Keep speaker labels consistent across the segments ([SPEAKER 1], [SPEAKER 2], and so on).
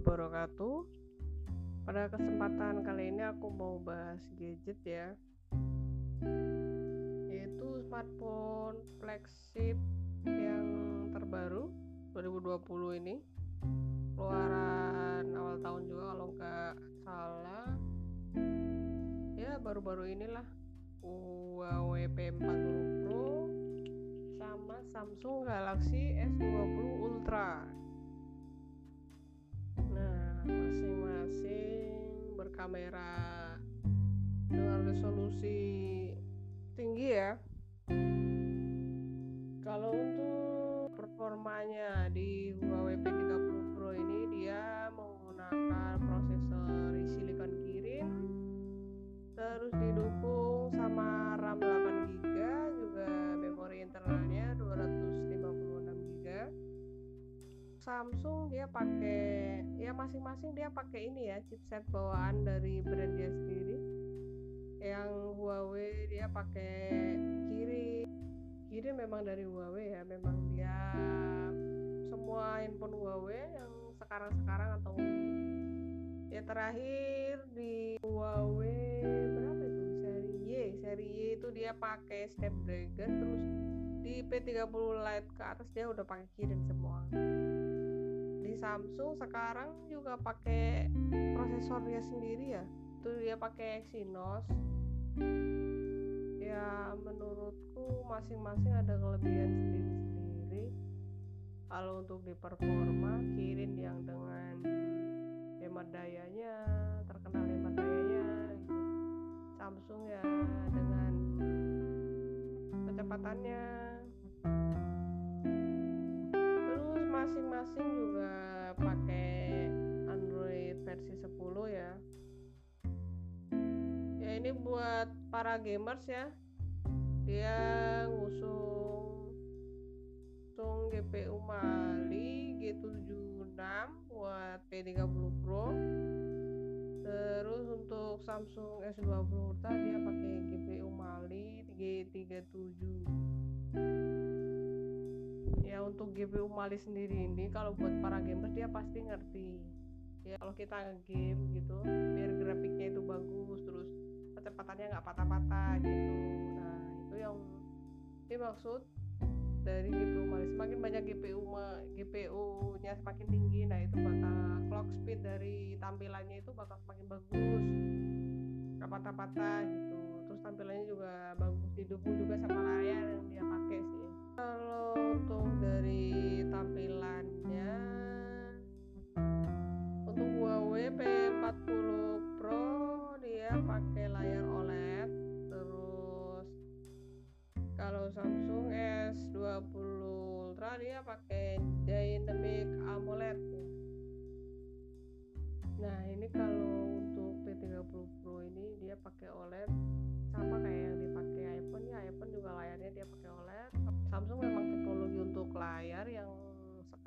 [SPEAKER 1] wabarakatuh. Pada kesempatan kali ini aku mau bahas gadget ya. Yaitu smartphone flagship yang terbaru 2020 ini. Keluaran awal tahun juga kalau nggak salah. Ya baru-baru inilah Huawei P40 Pro sama Samsung Galaxy S20 Ultra masing-masing berkamera dengan resolusi tinggi ya. Kalau untuk performanya di masing-masing dia pakai ini ya chipset bawaan dari brand dia sendiri. Yang Huawei dia pakai Kirin Kirin memang dari Huawei ya memang dia semua handphone Huawei yang sekarang-sekarang atau ya terakhir di Huawei berapa itu? Seri Y. Seri Y itu dia pakai Snapdragon terus di P30 Lite ke atas dia udah pakai Kirin semua Samsung sekarang juga pakai prosesornya sendiri ya? Itu dia pakai Exynos. Ya menurutku masing-masing ada kelebihan sendiri-sendiri. Kalau untuk di performa Kirin yang dengan hemat dayanya terkenal hemat dayanya gitu. Samsung ya dengan kecepatannya masing-masing juga pakai Android versi 10 ya. Ya ini buat para gamers ya. Dia ngusung ngusung GPU Mali G76 buat P30 Pro. Terus untuk Samsung S20 Ultra dia pakai GPU Mali G37 untuk GPU Mali sendiri ini kalau buat para gamers dia pasti ngerti. Ya kalau kita game gitu biar grafiknya itu bagus terus kecepatannya nggak patah-patah gitu. Nah itu yang dimaksud dari GPU Mali. Semakin banyak GPU GPU nya semakin tinggi nah itu bakal clock speed dari tampilannya itu bakal semakin bagus. Nggak patah-patah gitu. Terus tampilannya juga bagus didukung juga sama layar yang dia pakai sih kalau untuk dari tampilannya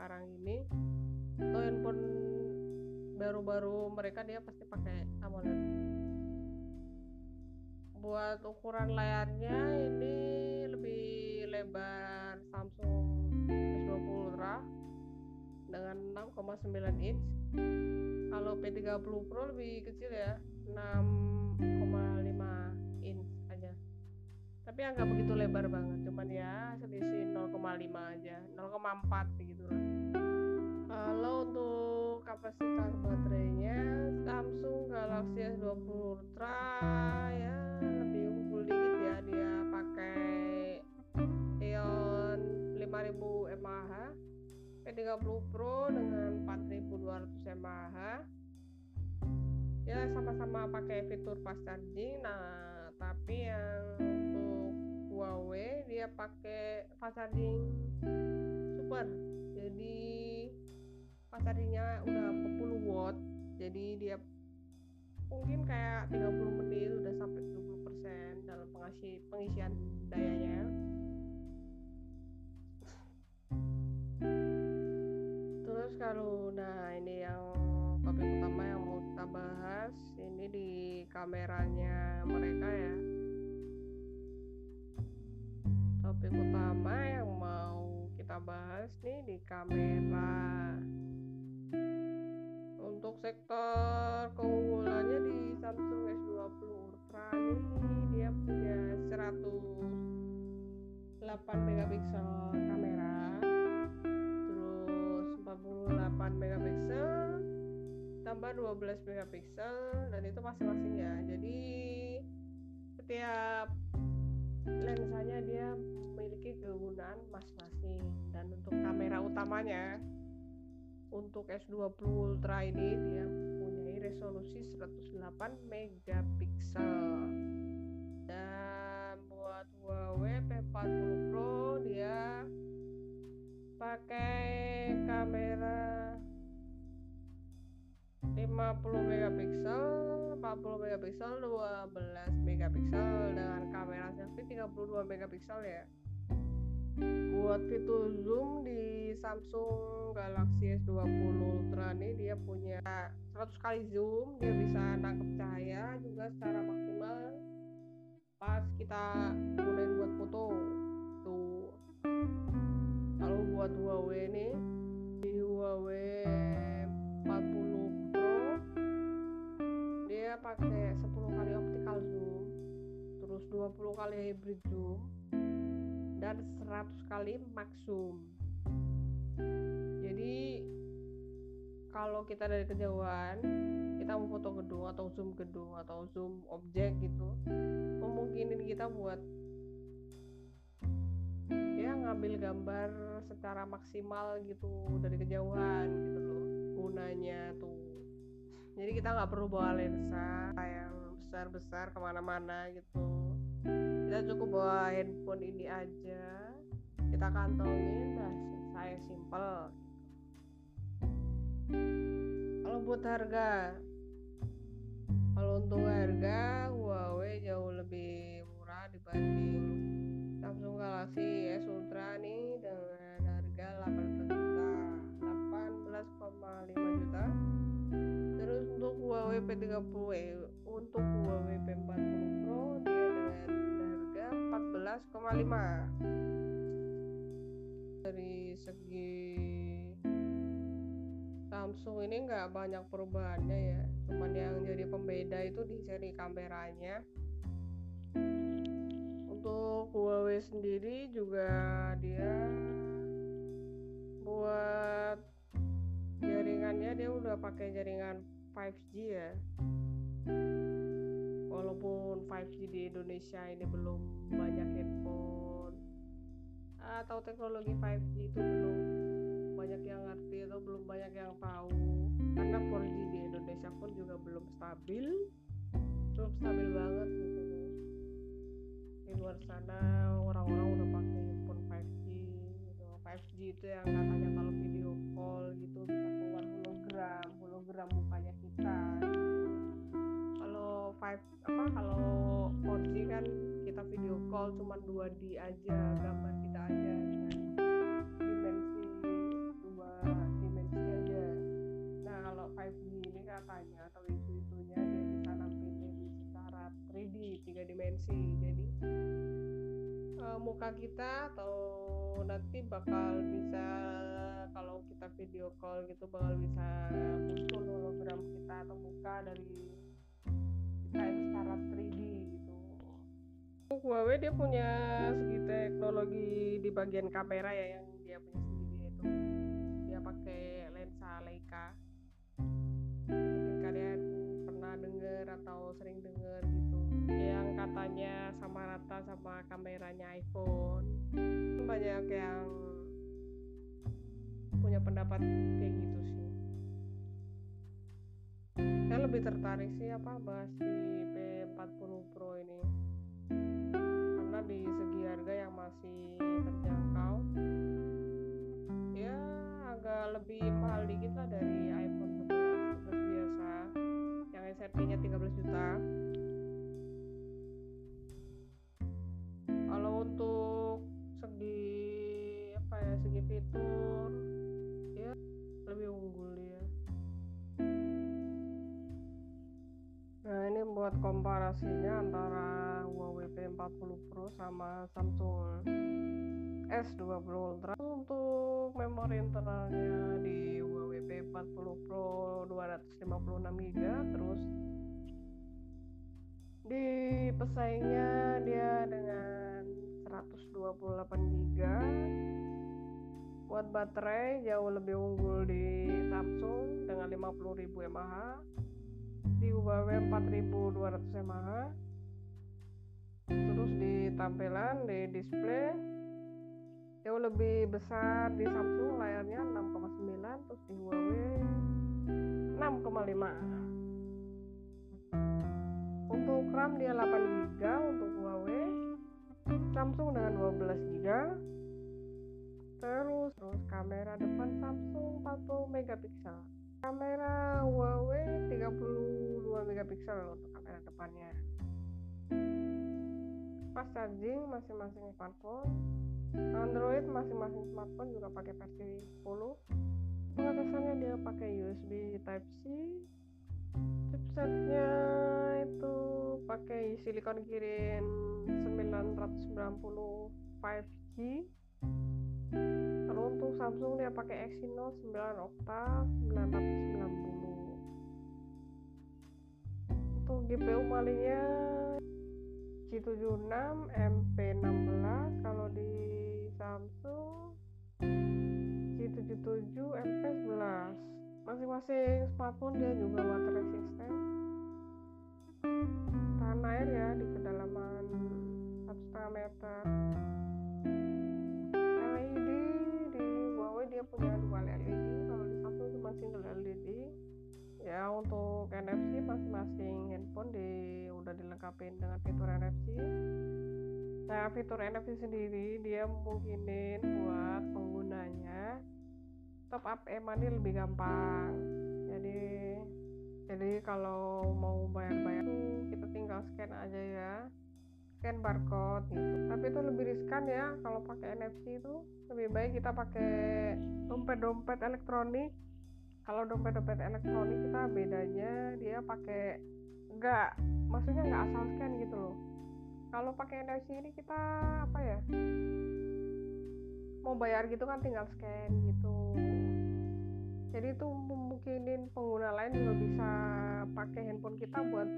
[SPEAKER 1] sekarang ini atau handphone baru-baru mereka dia pasti pakai AMOLED. Buat ukuran layarnya ini lebih lebar Samsung S20 Ultra dengan 6,9 inch. Kalau P30 Pro lebih kecil ya 6,5 inch aja tapi yang nggak begitu lebar banget cuman ya selisih 0,5 aja 0,4 begitu lah kalau untuk kapasitas baterainya Samsung Galaxy S20 Ultra ya lebih unggul dikit ya dia pakai Ion 5000 mAh P30 Pro dengan 4200 mAh ya sama-sama pakai fitur fast charging nah tapi yang Huawei dia pakai fast charging super. Jadi fast chargingnya udah 40 watt. Jadi dia mungkin kayak 30 menit udah sampai 70% dalam pengisi pengisian dayanya. Terus kalau nah ini yang topik utama yang mau kita bahas ini di kameranya mereka ya topik utama yang mau kita bahas nih di kamera. Untuk sektor keunggulannya di Samsung S20 Ultra ini dia punya 108 megapiksel kamera terus 48 megapiksel tambah 12 megapiksel dan itu masing-masingnya jadi setiap lensanya dia memiliki kegunaan masing-masing. Dan untuk kamera utamanya untuk S20 Ultra ini dia mempunyai resolusi 108 megapiksel. Dan buat Huawei P40 Pro dia pakai kamera 50 megapiksel 40 megapiksel 12 megapiksel dengan kamera selfie 32 megapiksel ya. Buat fitur zoom di Samsung Galaxy S20 Ultra ini dia punya 100 kali zoom dia bisa nangkep cahaya juga secara maksimal pas kita gunain buat foto. Tuh. Kalau buat Huawei ini di Huawei pakai 10 kali optical zoom terus 20 kali hybrid zoom dan 100 kali maksum jadi kalau kita dari kejauhan kita mau foto gedung atau zoom gedung atau zoom objek gitu memungkinkan kita buat ya ngambil gambar secara maksimal gitu dari kejauhan gitu loh gunanya tuh jadi kita nggak perlu bawa lensa yang besar-besar ke mana-mana gitu. Kita cukup bawa handphone ini aja. Kita kantongin dah selesai simple. Kalau buat harga kalau untuk harga Huawei jauh lebih murah dibanding Samsung Galaxy S Ultra nih dengan harga 18 juta 18,5 juta untuk Huawei P30 eh, untuk Huawei P40 Pro dia dengan 14,5 dari segi Samsung ini nggak banyak perubahannya ya cuman yang jadi pembeda itu di seri kameranya. Untuk Huawei sendiri juga dia buat jaringannya dia udah pakai jaringan 5G ya. Walaupun 5G di Indonesia ini belum banyak handphone atau teknologi 5G itu belum banyak yang ngerti atau belum banyak yang tahu. Karena 4G di Indonesia pun juga belum stabil belum stabil banget gitu. Di luar sana orang-orang udah pakai handphone 5G gitu. 5G itu yang katanya kalau video call gitu bisa keluar hologram hologram mukanya 5 apa kalau 4G kan kita video call cuma 2D aja gambar kita aja dengan dimensi dua dimensi aja. Nah kalau 5G ini katanya atau isu-isunya dia bisa nampilin secara 3D tiga dimensi. Jadi uh, muka kita atau nanti bakal bisa kalau kita video call gitu bakal bisa muncul hologram kita atau muka dari Huawei dia punya segi teknologi di bagian kamera ya yang dia punya sendiri itu dia pakai lensa Leica. Mungkin kalian pernah dengar atau sering dengar gitu. Yang katanya sama rata sama kameranya iPhone. Banyak yang punya pendapat kayak gitu sih. Saya lebih tertarik sih apa bahas di P40 Pro ini di segi harga yang masih terjangkau. Ya agak lebih mahal dikit lah dari iPhone 11 11 biasa. Yang SRP nya 13 juta. Kalau untuk segi apa ya segi fitur ya lebih unggul dia. Nah ini buat komparasinya antara Huawei P40 Pro sama Samsung S20 Ultra. Untuk memori internalnya di Huawei P40 Pro 256 GB terus di pesaingnya dia dengan 128 GB buat baterai jauh lebih unggul di Samsung dengan 50.000 mAh di Huawei 4200 mAh terus di tampilan di display jauh lebih besar di Samsung layarnya 6,9 terus di Huawei 6,5 untuk RAM dia 8 GB untuk Huawei Samsung dengan 12 GB terus terus kamera depan Samsung 40 megapiksel. Kamera Huawei 32 megapiksel untuk kamera depannya fast charging masing-masing smartphone. Android masing-masing smartphone juga pakai versi 10 pengatasannya dia pakai USB Type C. Chipsetnya itu pakai silikon kirin 990 5G lalu untuk Samsung dia pakai Exynos 9 Octa 990 untuk GPU malingnya G76 MP16 kalau di Samsung G77 MP11 masing-masing smartphone dia juga water resistant. Tahan air ya di kedalaman 1,5 meter. LED di Huawei dia punya dua LED ya untuk NFC masing-masing handphone di udah dilengkapi dengan fitur NFC nah fitur NFC sendiri dia memungkinkan buat penggunanya top up e-money lebih gampang. Jadi jadi kalau mau bayar-bayar tuh kita tinggal scan aja ya. Scan barcode gitu. Tapi itu lebih riskan ya kalau pakai NFC itu. Lebih baik kita pakai dompet-dompet elektronik kalau dompet-dompet elektronik kita bedanya dia pakai enggak maksudnya nggak asal scan gitu loh. Kalau pakai NFC ini kita apa ya mau bayar gitu kan tinggal scan gitu. Jadi itu memungkinkan pengguna lain juga bisa pakai handphone kita buat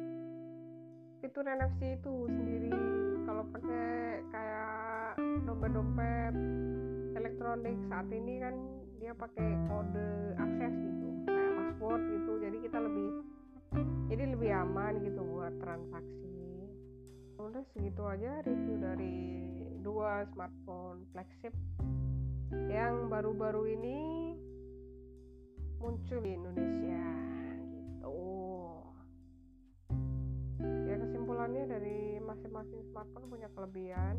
[SPEAKER 1] fitur NFC itu sendiri. Kalau pakai kayak dompet-dompet elektronik saat ini kan dia pakai kode akses gitu kayak password gitu. Jadi kita lebih jadi lebih aman gitu buat transaksi. Udah segitu aja review dari dua smartphone flagship yang baru-baru ini muncul di Indonesia gitu. Ya kesimpulannya dari masing-masing smartphone punya kelebihan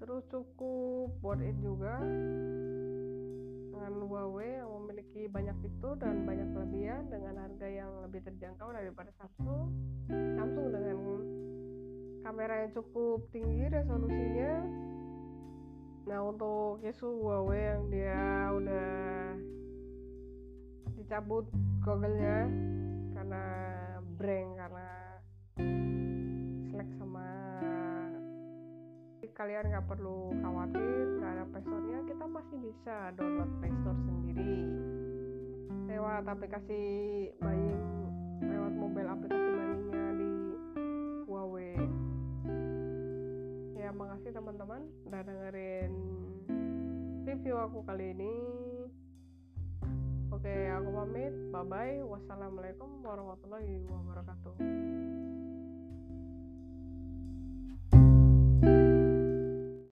[SPEAKER 1] terus cukup buat it juga. Dengan Huawei yang memiliki banyak fitur dan banyak kelebihan dengan harga yang lebih terjangkau daripada Samsung. Samsung dengan kamera yang cukup tinggi resolusinya. Nah untuk isu Huawei yang dia udah dicabut Google-nya karena brand karena Slack sama kalian nggak perlu khawatir nggak ada Playstore-nya kita masih bisa download Playstore sendiri. Lewat aplikasi buying lewat mobile aplikasi buyingnya di Huawei. Ya makasih teman-teman udah dengerin review aku kali ini. Oke aku pamit. Bye bye wassalamualaikum warahmatullahi wabarakatuh